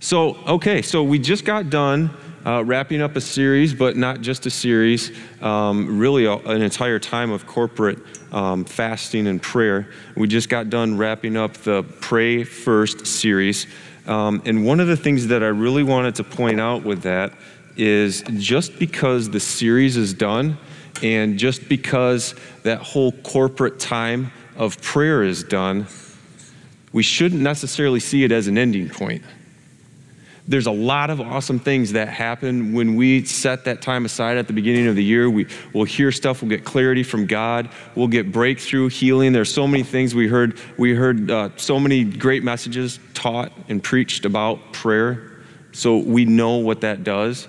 So, okay, so we just got done uh, wrapping up a series, but not just a series, um, really a, an entire time of corporate um, fasting and prayer. We just got done wrapping up the Pray First series. Um, and one of the things that I really wanted to point out with that is just because the series is done and just because that whole corporate time of prayer is done, we shouldn't necessarily see it as an ending point. There's a lot of awesome things that happen when we set that time aside at the beginning of the year. We, will hear stuff, we'll get clarity from God, we'll get breakthrough, healing. There's so many things we heard. We heard uh, so many great messages taught and preached about prayer. So we know what that does.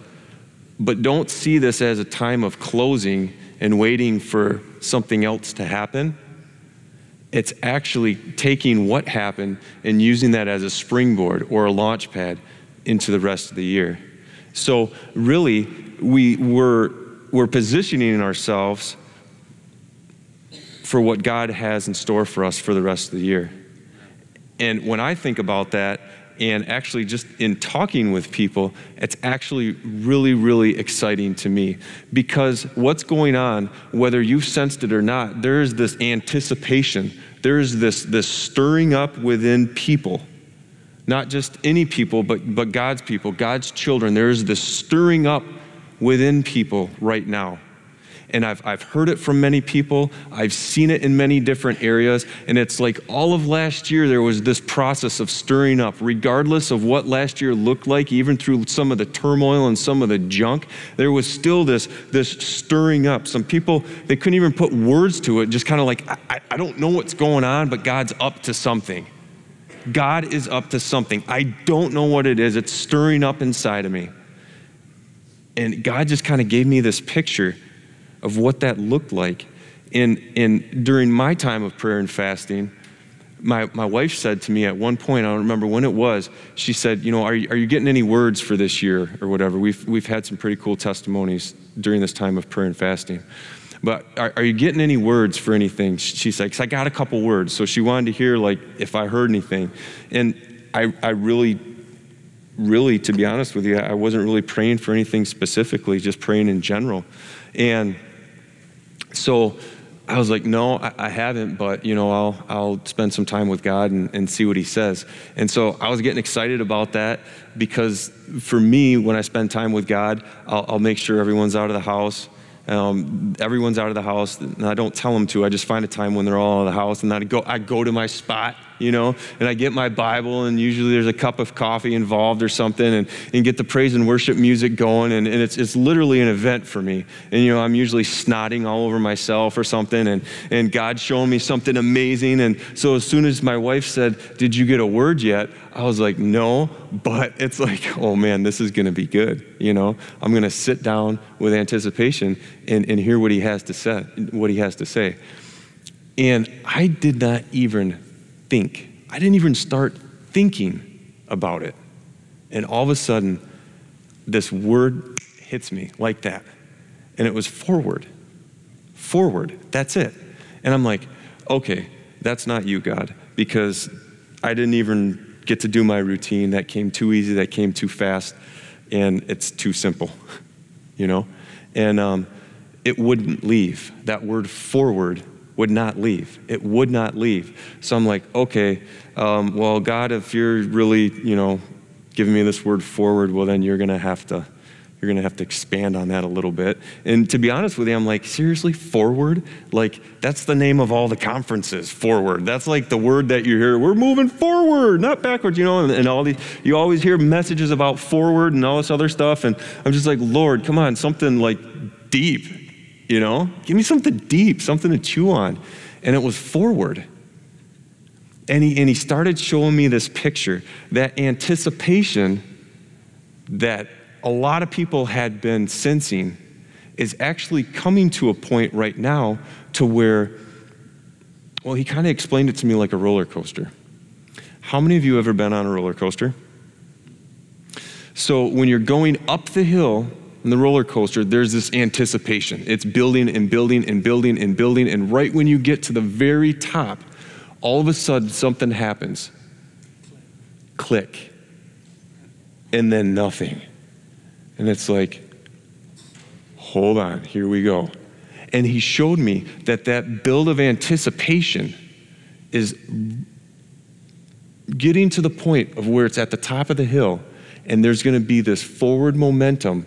But don't see this as a time of closing and waiting for something else to happen. It's actually taking what happened and using that as a springboard or a launch pad into the rest of the year. So, really, we were, we're positioning ourselves for what God has in store for us for the rest of the year. And when I think about that, and actually just in talking with people, it's actually really, really exciting to me because what's going on, whether you've sensed it or not, there is this anticipation, there is this, this stirring up within people. Not just any people, but, but God's people, God's children. There is this stirring up within people right now and I've, I've heard it from many people. I've seen it in many different areas. And it's like all of last year, there was this process of stirring up, regardless of what last year looked like, even through some of the turmoil and some of the junk, there was still this, this stirring up. Some people, they couldn't even put words to it, just kind of like, I, I don't know what's going on, but God's up to something. God is up to something. I don't know what it is. It's stirring up inside of me. And God just kind of gave me this picture of what that looked like. And, and during my time of prayer and fasting, my, my wife said to me at one point, I don't remember when it was, she said, You know, are you, are you getting any words for this year or whatever? We've, we've had some pretty cool testimonies during this time of prayer and fasting. But are, are you getting any words for anything? She said, Because I got a couple words. So she wanted to hear, like, if I heard anything. And I, I really, really, to be honest with you, I wasn't really praying for anything specifically, just praying in general. And so I was like, no, I, I, haven't, but you know, I'll, I'll spend some time with God and, and see what he says. And so I was getting excited about that because for me, when I spend time with God, I'll, I'll make sure everyone's out of the house. Um, everyone's out of the house, and I don't tell them to. I just find a time when they're all out of the house, and I go, I go to my spot, you know, and I get my Bible, and usually there's a cup of coffee involved or something, and, and get the praise and worship music going, and, and it's, it's literally an event for me. And, you know, I'm usually snotting all over myself or something, and, and God's showing me something amazing. And so as soon as my wife said, Did you get a word yet? I was like, No, but it's like, oh man, this is going to be good. You know, I'm going to sit down with anticipation and, and hear what he has to say. What he has to say. And I did not even think. I didn't even start thinking about it. And all of a sudden, this word hits me like that. And it was forward. Forward. That's it. And I'm like, okay, that's not you, God, because I didn't even get to do my routine. That came too easy, that came too fast, and it's too simple, you know? And um, it wouldn't leave. That word forward would not leave. It would not leave. So I'm like, okay, um, well, God, if you're really, you know, giving me this word forward, well, then you're going to have to you're going to have to expand on that a little bit. And to be honest with you, I'm like, seriously, forward? Like, that's the name of all the conferences, forward. That's like the word that you hear. We're moving forward, not backwards, you know, and, and all these, you always hear messages about forward and all this other stuff. And I'm just like, Lord, come on, something like deep, you know? Give me something deep, something to chew on. And it was forward. And he, and he started showing me this picture, that anticipation that a lot of people had been sensing is actually coming to a point right now to where, well, he kind of explained it to me like a roller coaster. How many of you ever been on a roller coaster? So when you're going up the hill in the roller coaster, there's this anticipation. It's building and building and building and building, and right when you get to the very top, all of a sudden something happens. Click and then nothing. And it's like, hold on, here we go. And he showed me that that build of anticipation is getting to the point of where it's at the top of the hill, and there's going to be this forward momentum.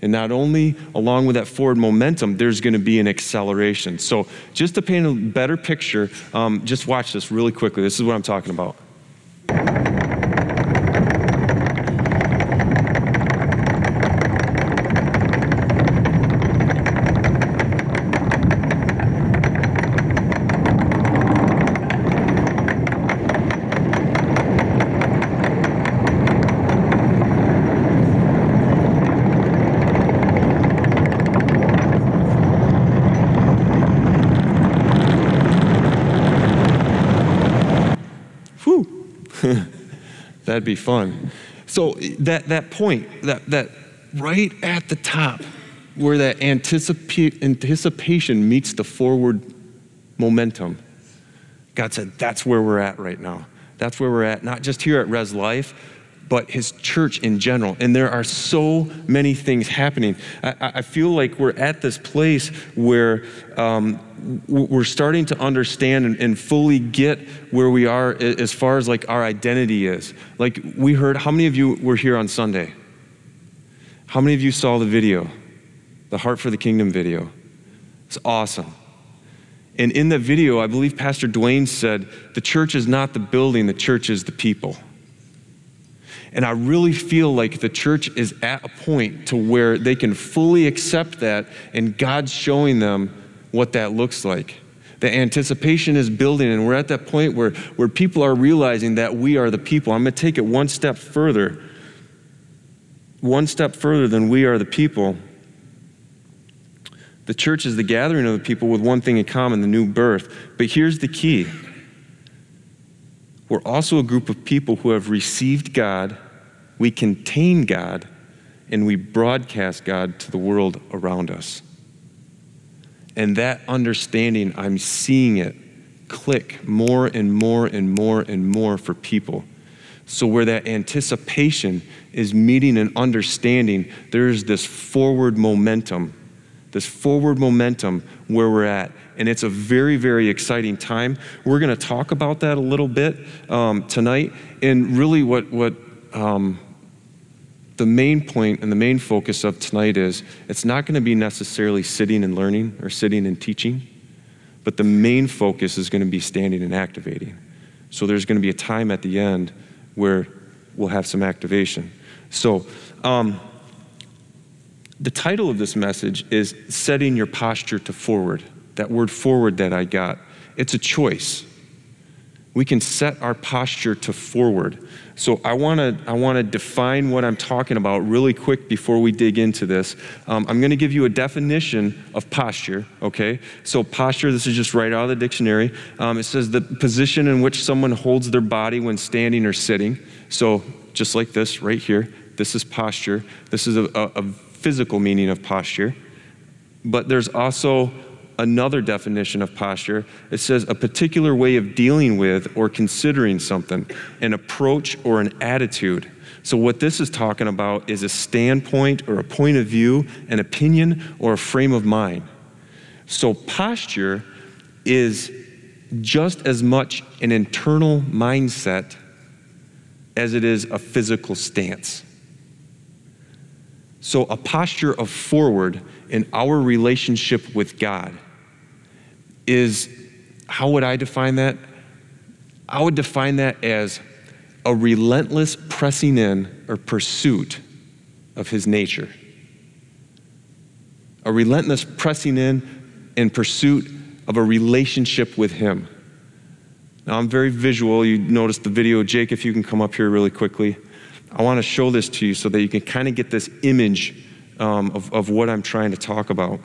And not only along with that forward momentum, there's going to be an acceleration. So, just to paint a better picture, um, just watch this really quickly. This is what I'm talking about. That'd be fun. So that, that point, that, that right at the top, where that anticipa- anticipation meets the forward momentum, God said, that's where we're at right now. That's where we're at, not just here at Res Life, but his church in general. And there are so many things happening. I, I feel like we're at this place where um, we're starting to understand and, and, fully get where we are as far as like our identity is. Like we heard, how many of you were here on Sunday? How many of you saw the video, the Heart for the Kingdom video? It's awesome. And in the video, I believe Pastor Dwayne said, the church is not the building, the church is the people. And I really feel like the church is at a point to where they can fully accept that and God's showing them what that looks like. The anticipation is building, and we're at that point where, where people are realizing that we are the people. I'm going to take it one step further. One step further than we are the people. The church is the gathering of the people with one thing in common the new birth. But here's the key we're also a group of people who have received God, we contain God, and we broadcast God to the world around us. And that understanding, I'm seeing it click more and more and more and more for people. So, where that anticipation is meeting an understanding, there's this forward momentum, this forward momentum where we're at and it's a very, very exciting time. We're going to talk about that a little bit um, tonight. And really, what, what um, the main point and the main focus of tonight is it's not going to be necessarily sitting and learning or sitting and teaching, but the main focus is going to be standing and activating. So there's going to be a time at the end where we'll have some activation. So, um, the title of this message is Setting Your Posture to Forward that word forward that I got. It's a choice. We can set our posture to forward. So I want to I want to define what I'm talking about really quick before we dig into this. Um, I'm going to give you a definition of posture. Okay, so posture. This is just right out of the dictionary. Um, it says the position in which someone holds their body when standing or sitting. So just like this right here. This is posture. This is a, a, a physical meaning of posture. But there's also another definition of posture. It says a particular way of dealing with or considering something, an approach or an attitude. So, what this is talking about is a standpoint or a point of view, an opinion, or a frame of mind. So, posture is just as much an internal mindset as it is a physical stance. So, a posture of forward in our relationship with God is how would I define that? I would define that as a relentless pressing in or pursuit of his nature. A relentless pressing in in pursuit of a relationship with him. Now, I'm very visual. You noticed the video. Jake, if you can come up here really quickly. I want to show this to you so that you can kind of get this image um, of, of what I'm trying to talk about.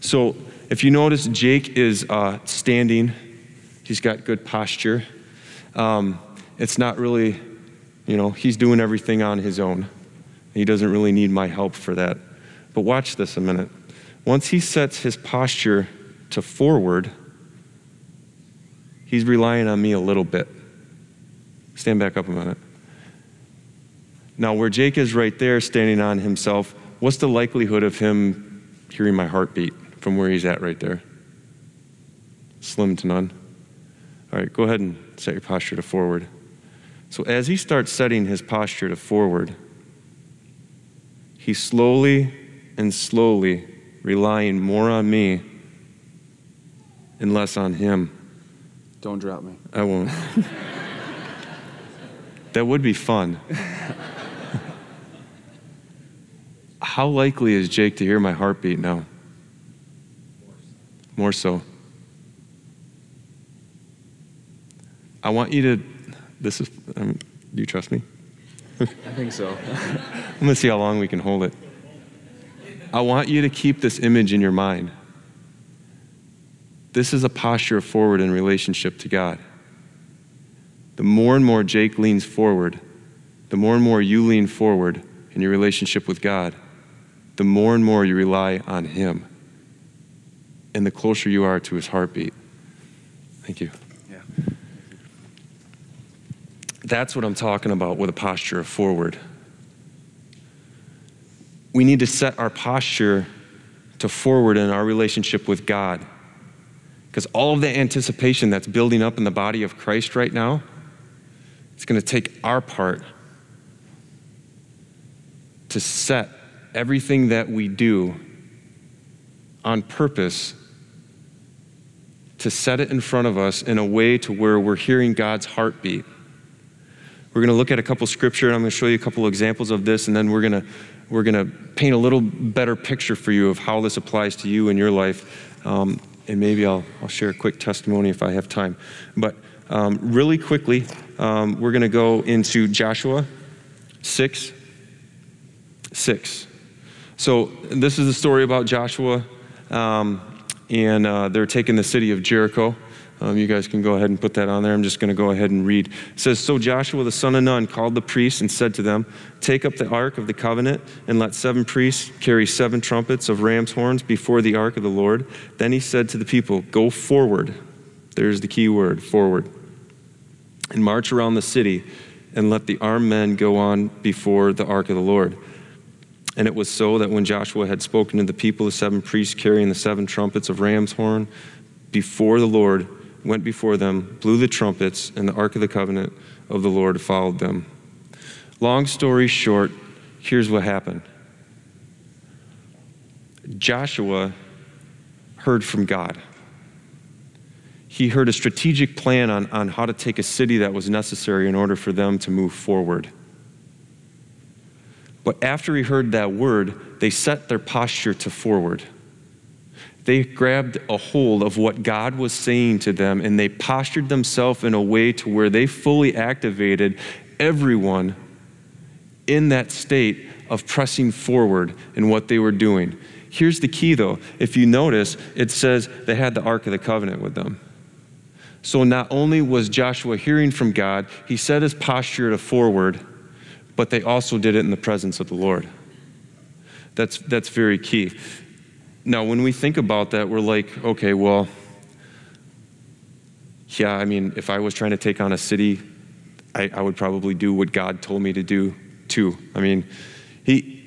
So, if you notice, Jake is uh, standing, he's got good posture. Um, it's not really, you know, he's doing everything on his own. He doesn't really need my help for that. But watch this a minute. Once he sets his posture to forward, he's relying on me a little bit. Stand back up a minute. Now, where Jake is right there standing on himself, what's the likelihood of him hearing my heartbeat from where he's at right there? Slim to none. All right, go ahead and set your posture to forward. So, as he starts setting his posture to forward, he's slowly and slowly relying more on me and less on him. Don't drop me. I won't. that would be fun. How likely is Jake to hear my heartbeat now? More so. I want you to, this is, um, do you trust me? I think so. I'm going to see how long we can hold it. I want you to keep this image in your mind. This is a posture forward in relationship to God. The more and more Jake leans forward, the more and more you lean forward in your relationship with God, the more and more you rely on Him. And the closer you are to His heartbeat. Thank you. Yeah. That's what I'm talking about with a posture of forward. We need to set our posture to forward in our relationship with God. Because all of the anticipation that's building up in the body of Christ right now, it's going to take our part to set everything that we do on purpose to set it in front of us in a way to where we're hearing God's heartbeat. We're going to look at a couple scripture and I'm going to show you a couple examples of this and then we're going to we're going to paint a little better picture for you of how this applies to you in your life. Um, and maybe I'll, I'll share a quick testimony if I have time. But um, really quickly, um, we're going to go into Joshua 6 6. So, this is the story about Joshua, um, and uh, they're taking the city of Jericho. Um, you guys can go ahead and put that on there. I'm just going to go ahead and read. It says So Joshua the son of Nun called the priests and said to them, Take up the ark of the covenant and let seven priests carry seven trumpets of ram's horns before the ark of the Lord. Then he said to the people, Go forward. There's the key word forward. And march around the city and let the armed men go on before the ark of the Lord. And it was so that when Joshua had spoken to the people, the seven priests carrying the seven trumpets of ram's horn before the Lord, went before them, blew the trumpets, and the Ark of the Covenant of the Lord followed them. Long story short, here's what happened Joshua heard from God. He heard a strategic plan on, on how to take a city that was necessary in order for them to move forward. But after he heard that word, they set their posture to forward they grabbed a hold of what God was saying to them and they postured themselves in a way to where they fully activated everyone in that state of pressing forward in what they were doing. Here's the key though. If you notice, it says they had the Ark of the Covenant with them. So not only was Joshua hearing from God, he set his posture to forward, but they also did it in the presence of the Lord. That's, that's very key. Now, when we think about that, we're like, okay, well, yeah, I mean, if I was trying to take on a city, I, I would probably do what God told me to do too. I mean, he,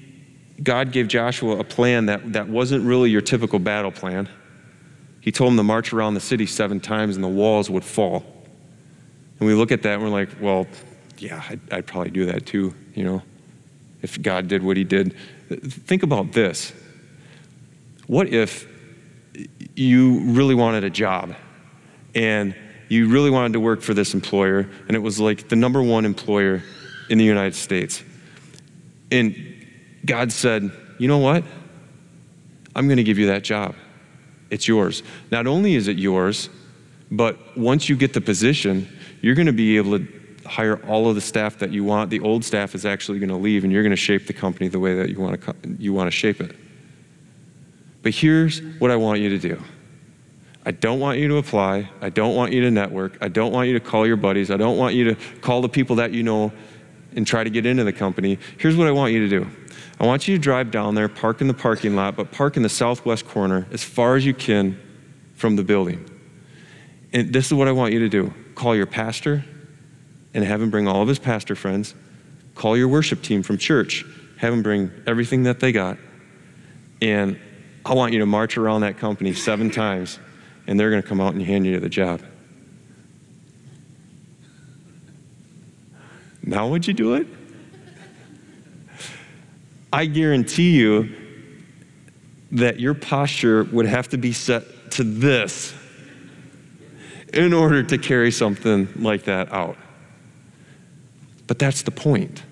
God gave Joshua a plan that, that wasn't really your typical battle plan. He told him to march around the city seven times and the walls would fall. And we look at that and we're like, well, yeah, I'd, I'd probably do that too, you know, if God did what he did. Think about this what if you really wanted a job and you really wanted to work for this employer and it was like the number one employer in the United States? And God said, You know what? I'm going to give you that job. It's yours. Not only is it yours, but once you get the position, you're going to be able to hire all of the staff that you want. The old staff is actually going to leave, and you're going to shape the company the way that you want to, you want to shape it. But here's what I want you to do. I don't want you to apply. I don't want you to network. I don't want you to call your buddies. I don't want you to call the people that you know and try to get into the company. Here's what I want you to do I want you to drive down there, park in the parking lot, but park in the southwest corner as far as you can from the building. And this is what I want you to do call your pastor and have him bring all of his pastor friends, Call your worship team from church, have them bring everything that they got, and I want you to march around that company seven times, and they're going to come out and hand you the job. Now, would you do it? I guarantee you that your posture would have to be set to this in order to carry something like that out. But that's the point.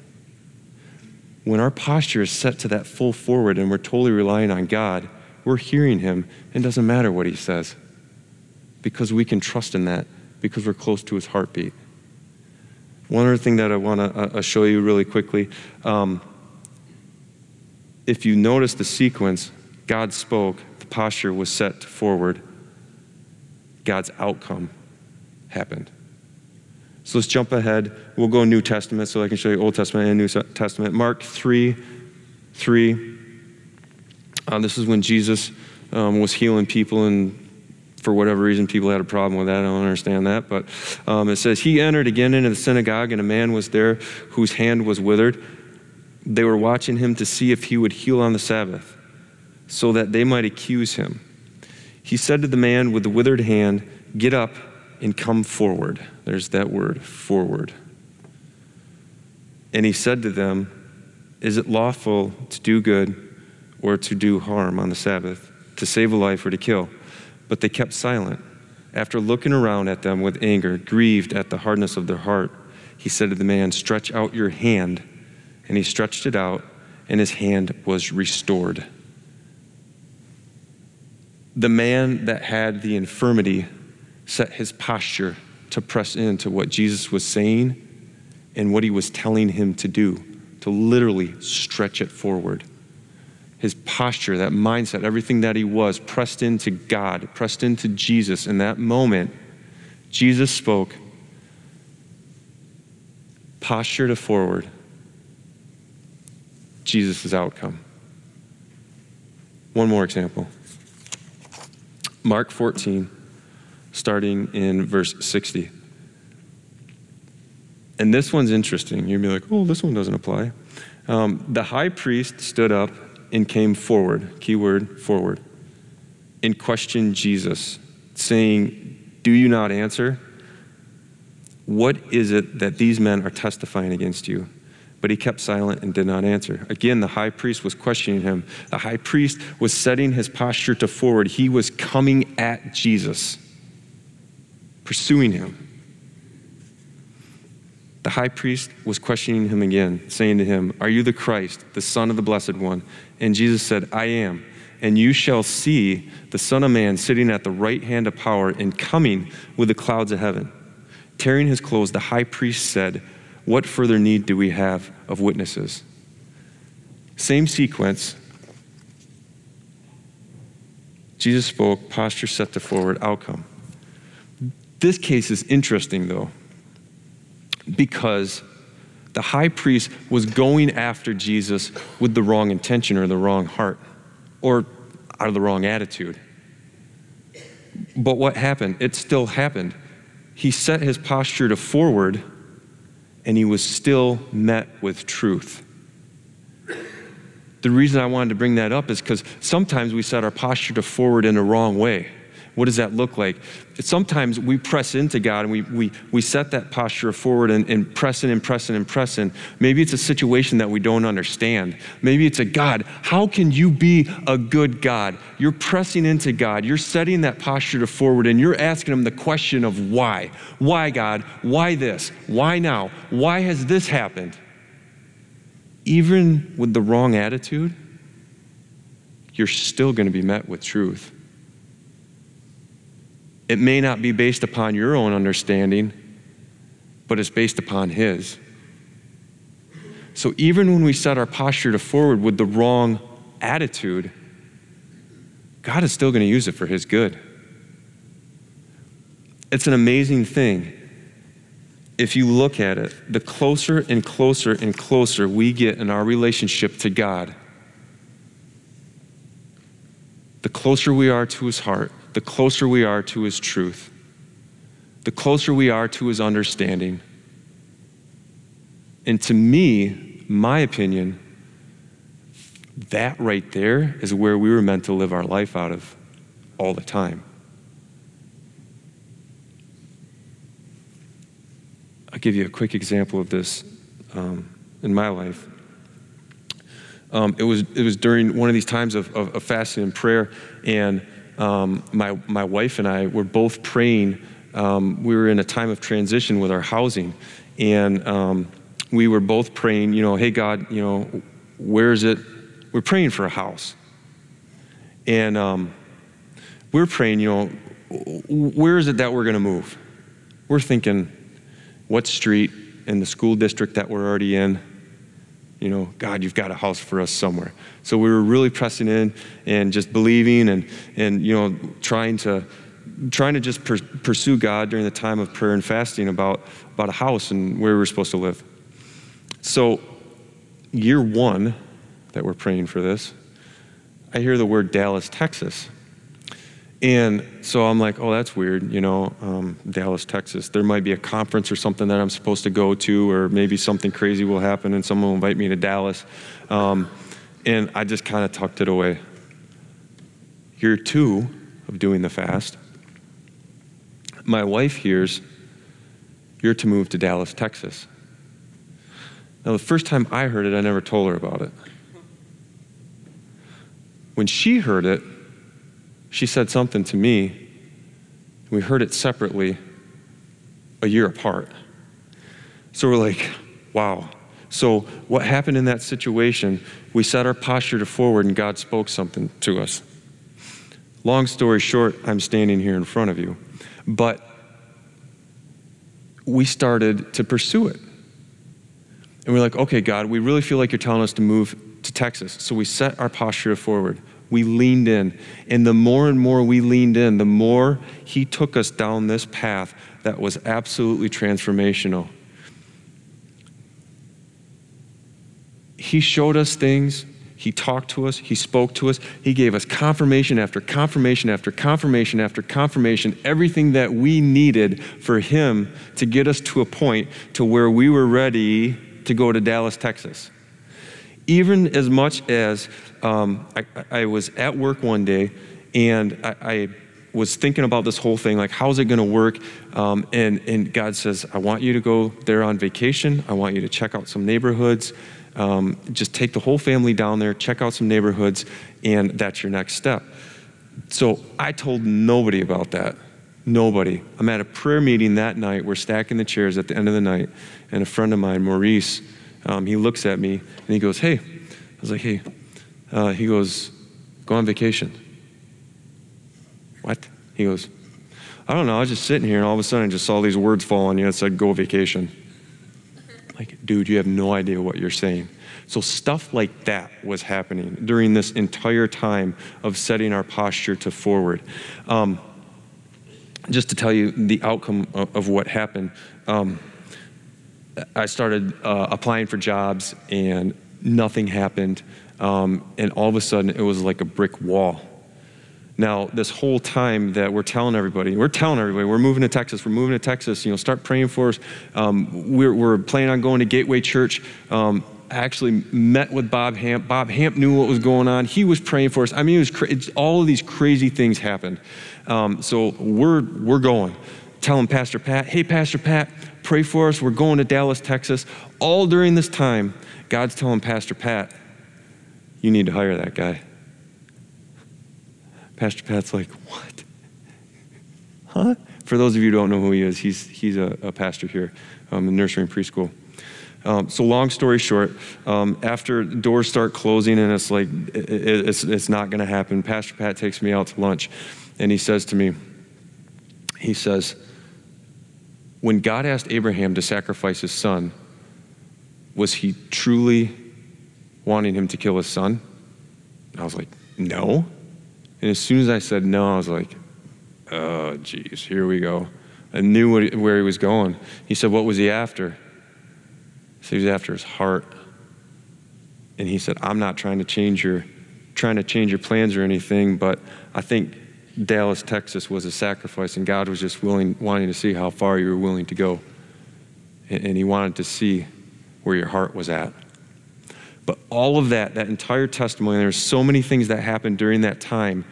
When our posture is set to that full forward and we're totally relying on God, we're hearing Him. And it doesn't matter what He says because we can trust in that because we're close to His heartbeat. One other thing that I want to uh, uh, show you really quickly um, if you notice the sequence, God spoke, the posture was set forward, God's outcome happened. So let's jump ahead. We'll go New Testament so I can show you Old Testament and New Testament. Mark 3 3. Uh, this is when Jesus um, was healing people, and for whatever reason, people had a problem with that. I don't understand that. But um, it says, He entered again into the synagogue, and a man was there whose hand was withered. They were watching him to see if he would heal on the Sabbath, so that they might accuse him. He said to the man with the withered hand, Get up and come forward. There's that word, forward. And he said to them, Is it lawful to do good or to do harm on the Sabbath, to save a life or to kill? But they kept silent. After looking around at them with anger, grieved at the hardness of their heart, he said to the man, Stretch out your hand. And he stretched it out, and his hand was restored. The man that had the infirmity set his posture to press into what Jesus was saying and what he was telling him to do, to literally stretch it forward. His posture, that mindset, everything that he was, pressed into God, pressed into Jesus. In that moment, Jesus spoke, posture to forward, Jesus' outcome. One more example Mark 14 starting in verse 60. And this one's interesting. You'd be like, oh, this one doesn't apply. Um, the high priest stood up and came forward, keyword forward, and questioned Jesus, saying, Do you not answer? What is it that these men are testifying against you? But he kept silent and did not answer. Again, the high priest was questioning him. The high priest was setting his posture to forward. He was coming at Jesus pursuing him. The high priest was questioning him again, saying to him, Are you the Christ, the Son of the Blessed One? And Jesus said, I am. And you shall see the Son of Man sitting at the right hand of power and coming with the clouds of heaven. Tearing his clothes, the high priest said, What further need do we have of witnesses? Same sequence. Jesus spoke, posture set to forward, outcome. This case is interesting, though, because the high priest was going after Jesus with the wrong intention or the wrong heart or out of the wrong attitude. But what happened? It still happened. He set his posture to forward and he was still met with truth. The reason I wanted to bring that up is because sometimes we set our posture to forward in a wrong way. What does that look like? Sometimes we press into God and we, we, we set that posture forward and, and press in and press in and press in. Maybe it's a situation that we don't understand. Maybe it's a God. How can you be a good God? You're pressing into God. You're setting that posture forward and you're asking Him the question of why. Why, God? Why this? Why now? Why has this happened? Even with the wrong attitude, you're still going to be met with truth. It may not be based upon your own understanding, but it's based upon His. So even when we set our posture to forward with the wrong attitude, God is still going to use it for His good. It's an amazing thing. If you look at it, the closer and closer and closer we get in our relationship to God, the closer we are to His heart, the closer we are to His truth, the closer we are to His understanding, And to me, my opinion, that right there is where we were meant to live our life out of all the time. I'll give you a quick example of this um, in my life. Um, it, was, it was during one of these times of, of, of fasting and prayer, and um, my, my wife and I were both praying. Um, we were in a time of transition with our housing, and um, we were both praying, you know, hey, God, you know, where is it? We're praying for a house. And um, we're praying, you know, where is it that we're going to move? We're thinking, what street in the school district that we're already in? You know, God, you've got a house for us somewhere. So we were really pressing in and just believing and, and you know, trying to, trying to just per- pursue God during the time of prayer and fasting about, about a house and where we were supposed to live. So, year one that we're praying for this, I hear the word Dallas, Texas. And so I'm like, oh, that's weird, you know, um, Dallas, Texas. There might be a conference or something that I'm supposed to go to, or maybe something crazy will happen and someone will invite me to Dallas. Um, and I just kind of tucked it away. Year two of doing the fast, my wife hears, you're to move to Dallas, Texas. Now, the first time I heard it, I never told her about it. When she heard it, she said something to me. We heard it separately a year apart. So we're like, wow. So, what happened in that situation? We set our posture to forward, and God spoke something to us. Long story short, I'm standing here in front of you. But we started to pursue it. And we're like, okay, God, we really feel like you're telling us to move to Texas. So we set our posture forward we leaned in. And the more and more we leaned in, the more He took us down this path that was absolutely transformational. He showed us things. He talked to us. He spoke to us. He gave us confirmation after confirmation after confirmation after confirmation, everything that we needed for Him to get us to a point to where we were ready to go to Dallas, Texas even as much as um, I, I, was at work one day and I, I, was thinking about this whole thing like how's it going to work? Um, and, and god says i want you to go there on vacation. I want you to check out some neighborhoods. Um, just take the whole family down there check out some neighborhoods and that's your next step. So i told nobody about that. Nobody. I'm at a prayer meeting that night. We're stacking the chairs at the end of the night and a friend of mine maurice um, he looks at me and he goes, Hey, I was like, Hey, uh, he goes, Go on vacation. What? He goes, I don't know. I was just sitting here and all of a sudden I just saw these words fall on you and said, Go vacation. Like, dude, you have no idea what you're saying. So, stuff like that was happening during this entire time of setting our posture to forward. Um, just to tell you the outcome of, of what happened. Um, I started uh, applying for jobs and nothing happened. Um, and all of a sudden, it was like a brick wall. Now, this whole time that we're telling everybody, we're telling everybody, we're moving to Texas, we're moving to Texas, you know, start praying for us. Um, we're, we're, planning on going to Gateway Church. Um, I actually met with Bob Hamp. Bob Hamp knew what was going on. He was praying for us. I mean, it was cra- all of these crazy things happened. Um, so we're, we're going. Telling Pastor Pat, hey, Pastor Pat, pray for us. We're going to Dallas, Texas. All during this time, God's telling Pastor Pat, you need to hire that guy. Pastor Pat's like, what? Huh? For those of you who don't know who he is, he's, he's a, a pastor here um, in nursery and preschool. Um, so long story short, um, after doors start closing and it's like it, it's, it's not going to happen, Pastor Pat takes me out to lunch, and he says to me, he says, when God asked Abraham to sacrifice his son, was he truly wanting him to kill his son? I was like, no. And as soon as I said no, I was like, oh, geez, here we go. I knew what, where he was going. He said, what was he after? Said, he was after his heart. And he said, I'm not trying to change your, trying to change your plans or anything, but I think Dallas, Texas was a sacrifice, and God was just willing, wanting to see how far you were willing to go. And, and He wanted to see where your heart was at. But all of that, that entire testimony, there's so many things that happened during that time,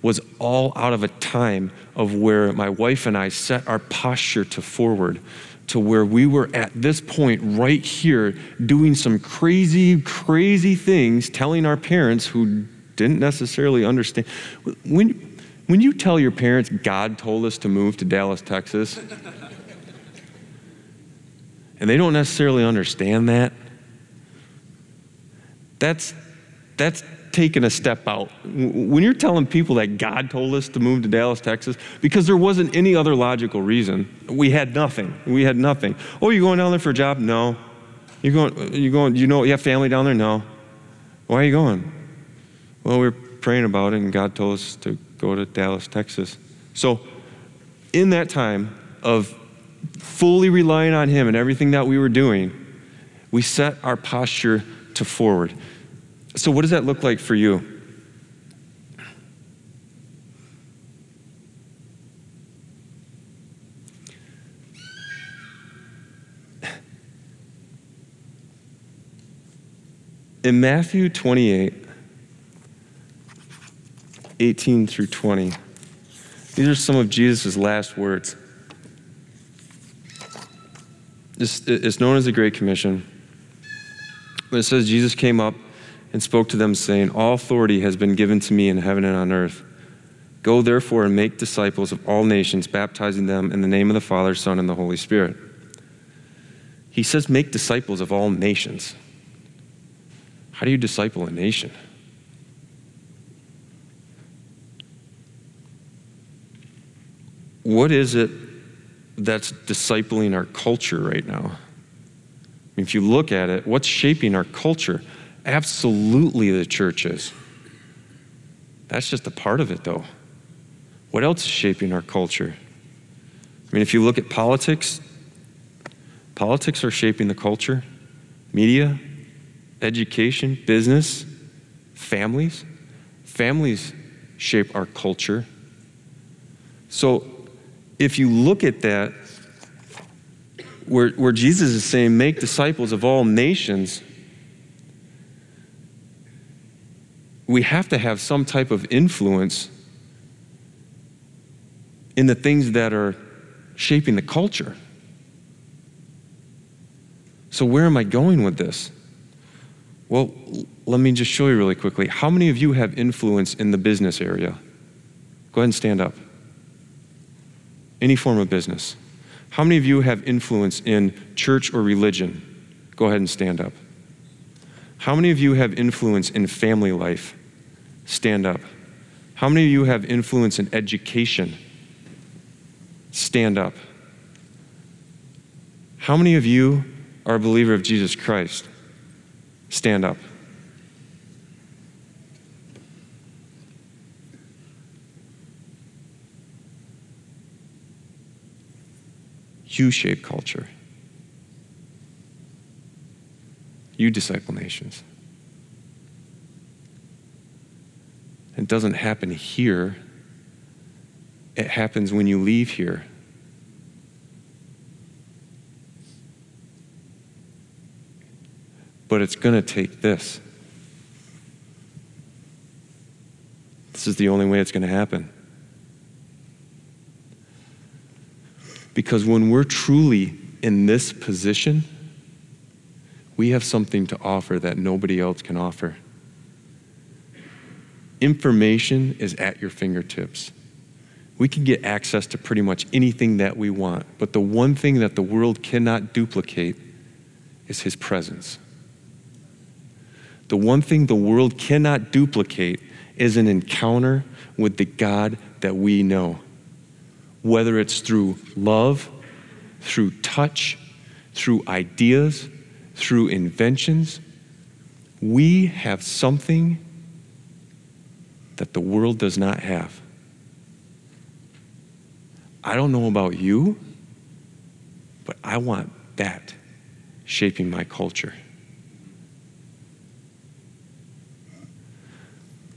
was all out of a time of where my wife and I set our posture to forward to where we were at this point right here doing some crazy, crazy things, telling our parents who didn't necessarily understand. When, when you tell your parents, God told us to move to Dallas, Texas, and they don't necessarily understand that, that's, that's taking a step out. When you're telling people that God told us to move to Dallas, Texas, because there wasn't any other logical reason, we had nothing. We had nothing. Oh, you going down there for a job? No. You going? You going? You know you have family down there? No. Why are you going? Well, we are praying about it, and God told us to go to Dallas, Texas. So, in that time of fully relying on Him and everything that we were doing, we set our posture to forward. So, what does that look like for you? In Matthew 28, 18 through 20, these are some of Jesus' last words. It's known as the Great Commission. It says Jesus came up and spoke to them, saying, All authority has been given to me in heaven and on earth. Go therefore and make disciples of all nations, baptizing them in the name of the Father, Son, and the Holy Spirit. He says, Make disciples of all nations. How do you disciple a nation? What is it that's discipling our culture right now? If you look at it, what's shaping our culture? Absolutely, the church is. That's just a part of it, though. What else is shaping our culture? I mean, if you look at politics, politics are shaping the culture, media, education, business, families. Families shape our culture. So if you look at that, where, where Jesus is saying, make disciples of all nations, we have to have some type of influence in the things that are shaping the culture. So, where am I going with this? Well, let me just show you really quickly. How many of you have influence in the business area? Go ahead and stand up. Any form of business. How many of you have influence in church or religion? Go ahead and stand up. How many of you have influence in family life? Stand up. How many of you have influence in education? Stand up. How many of you are a believer of Jesus Christ? Stand up. You shape culture. You disciple nations. It doesn't happen here, it happens when you leave here. But it's going to take this. This is the only way it's going to happen. Because when we're truly in this position, we have something to offer that nobody else can offer. Information is at your fingertips. We can get access to pretty much anything that we want, but the one thing that the world cannot duplicate is His presence. The one thing the world cannot duplicate is an encounter with the God that we know. Whether it's through love, through touch, through ideas, through inventions, we have something that the world does not have. I don't know about you, but I want that shaping my culture.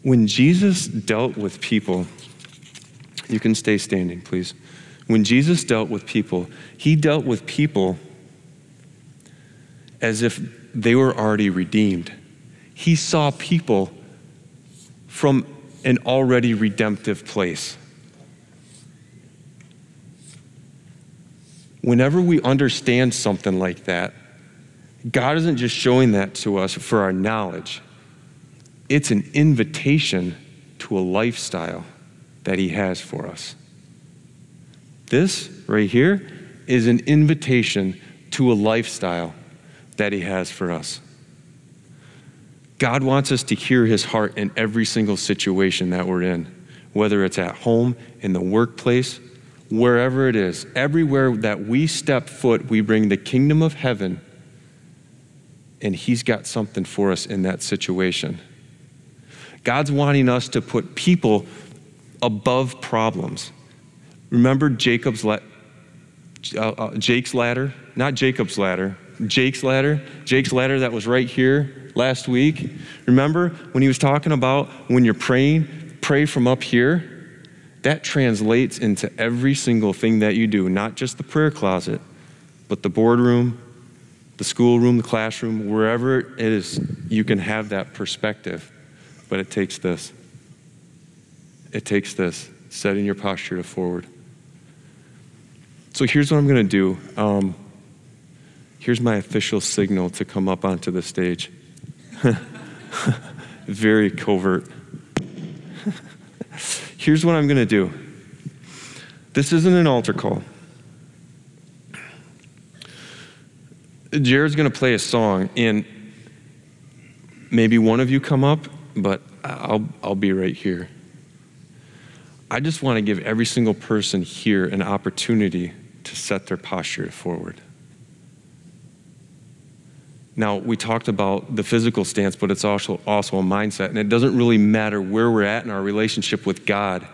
When Jesus dealt with people, you can stay standing, please. When Jesus dealt with people, he dealt with people as if they were already redeemed. He saw people from an already redemptive place. Whenever we understand something like that, God isn't just showing that to us for our knowledge, it's an invitation to a lifestyle that He has for us. This right here is an invitation to a lifestyle that He has for us. God wants us to hear His heart in every single situation that we're in, whether it's at home, in the workplace, wherever it is. Everywhere that we step foot, we bring the kingdom of heaven, and He's got something for us in that situation. God's wanting us to put people above problems. Remember Jacob's la- uh, uh, Jake's ladder? Not Jacob's ladder. Jake's ladder. Jake's ladder that was right here last week. Remember when he was talking about when you're praying, pray from up here? That translates into every single thing that you do, not just the prayer closet, but the boardroom, the schoolroom, the classroom, wherever it is, you can have that perspective. But it takes this. It takes this setting your posture to forward. So here's what I'm going to do. Um, here's my official signal to come up onto the stage. Very covert. here's what I'm going to do. This isn't an altar call. Jared's going to play a song, and maybe one of you come up, but I'll, I'll be right here. I just want to give every single person here an opportunity to set their posture forward. Now, we talked about the physical stance, but it's also, also a mindset. And it doesn't really matter where we're at in our relationship with God,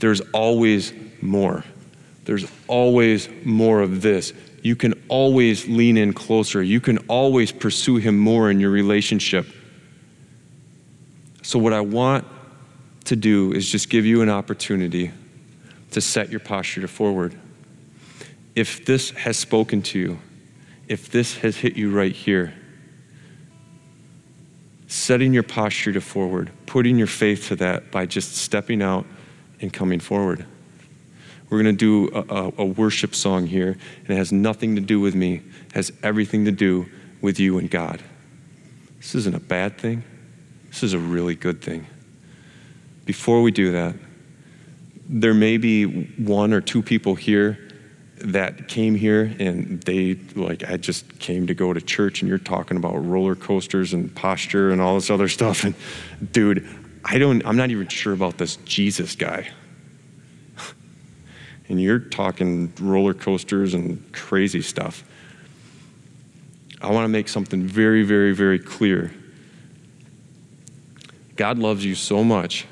there's always more. There's always more of this. You can always lean in closer. You can always pursue Him more in your relationship. So, what I want to do is just give you an opportunity to set your posture to forward. If this has spoken to you, if this has hit you right here, setting your posture to forward, putting your faith to that by just stepping out and coming forward. We're going to do a, a, a, worship song here, and it has nothing to do with me, it has everything to do with you and God. This isn't a bad thing, this is a really good thing. Before we do that, there may be one or two people here that came here and they like I just came to go to church and you're talking about roller coasters and posture and all this other stuff. And dude I don't I'm not even sure about this Jesus guy. And you're talking roller coasters and crazy stuff. I want to make something very very very clear. God loves you so much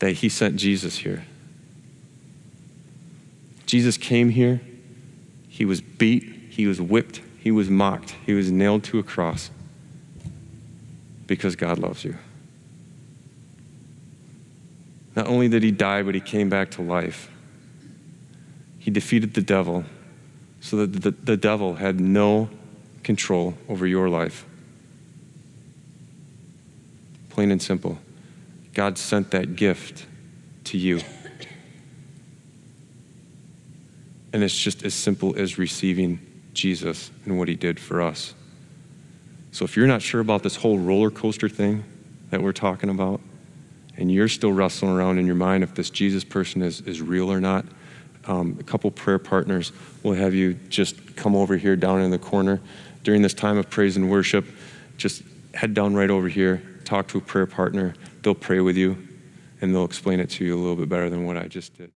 that he sent Jesus here Jesus came here, he was beat, he was whipped, he was mocked, he was nailed to a cross because God loves you. Not only did he die, but he came back to life. He defeated the devil so that the, the devil had no control over your life. Plain and simple. God sent that gift to you. And it's just as simple as receiving Jesus and what he did for us. So if you're not sure about this whole roller coaster thing that we're talking about, and you're still wrestling around in your mind if this Jesus person is, is real or not, um, a couple prayer partners will have you just come over here down in the corner during this time of praise and worship. Just head down right over here, talk to a prayer partner. They'll pray with you, and they'll explain it to you a little bit better than what I just did.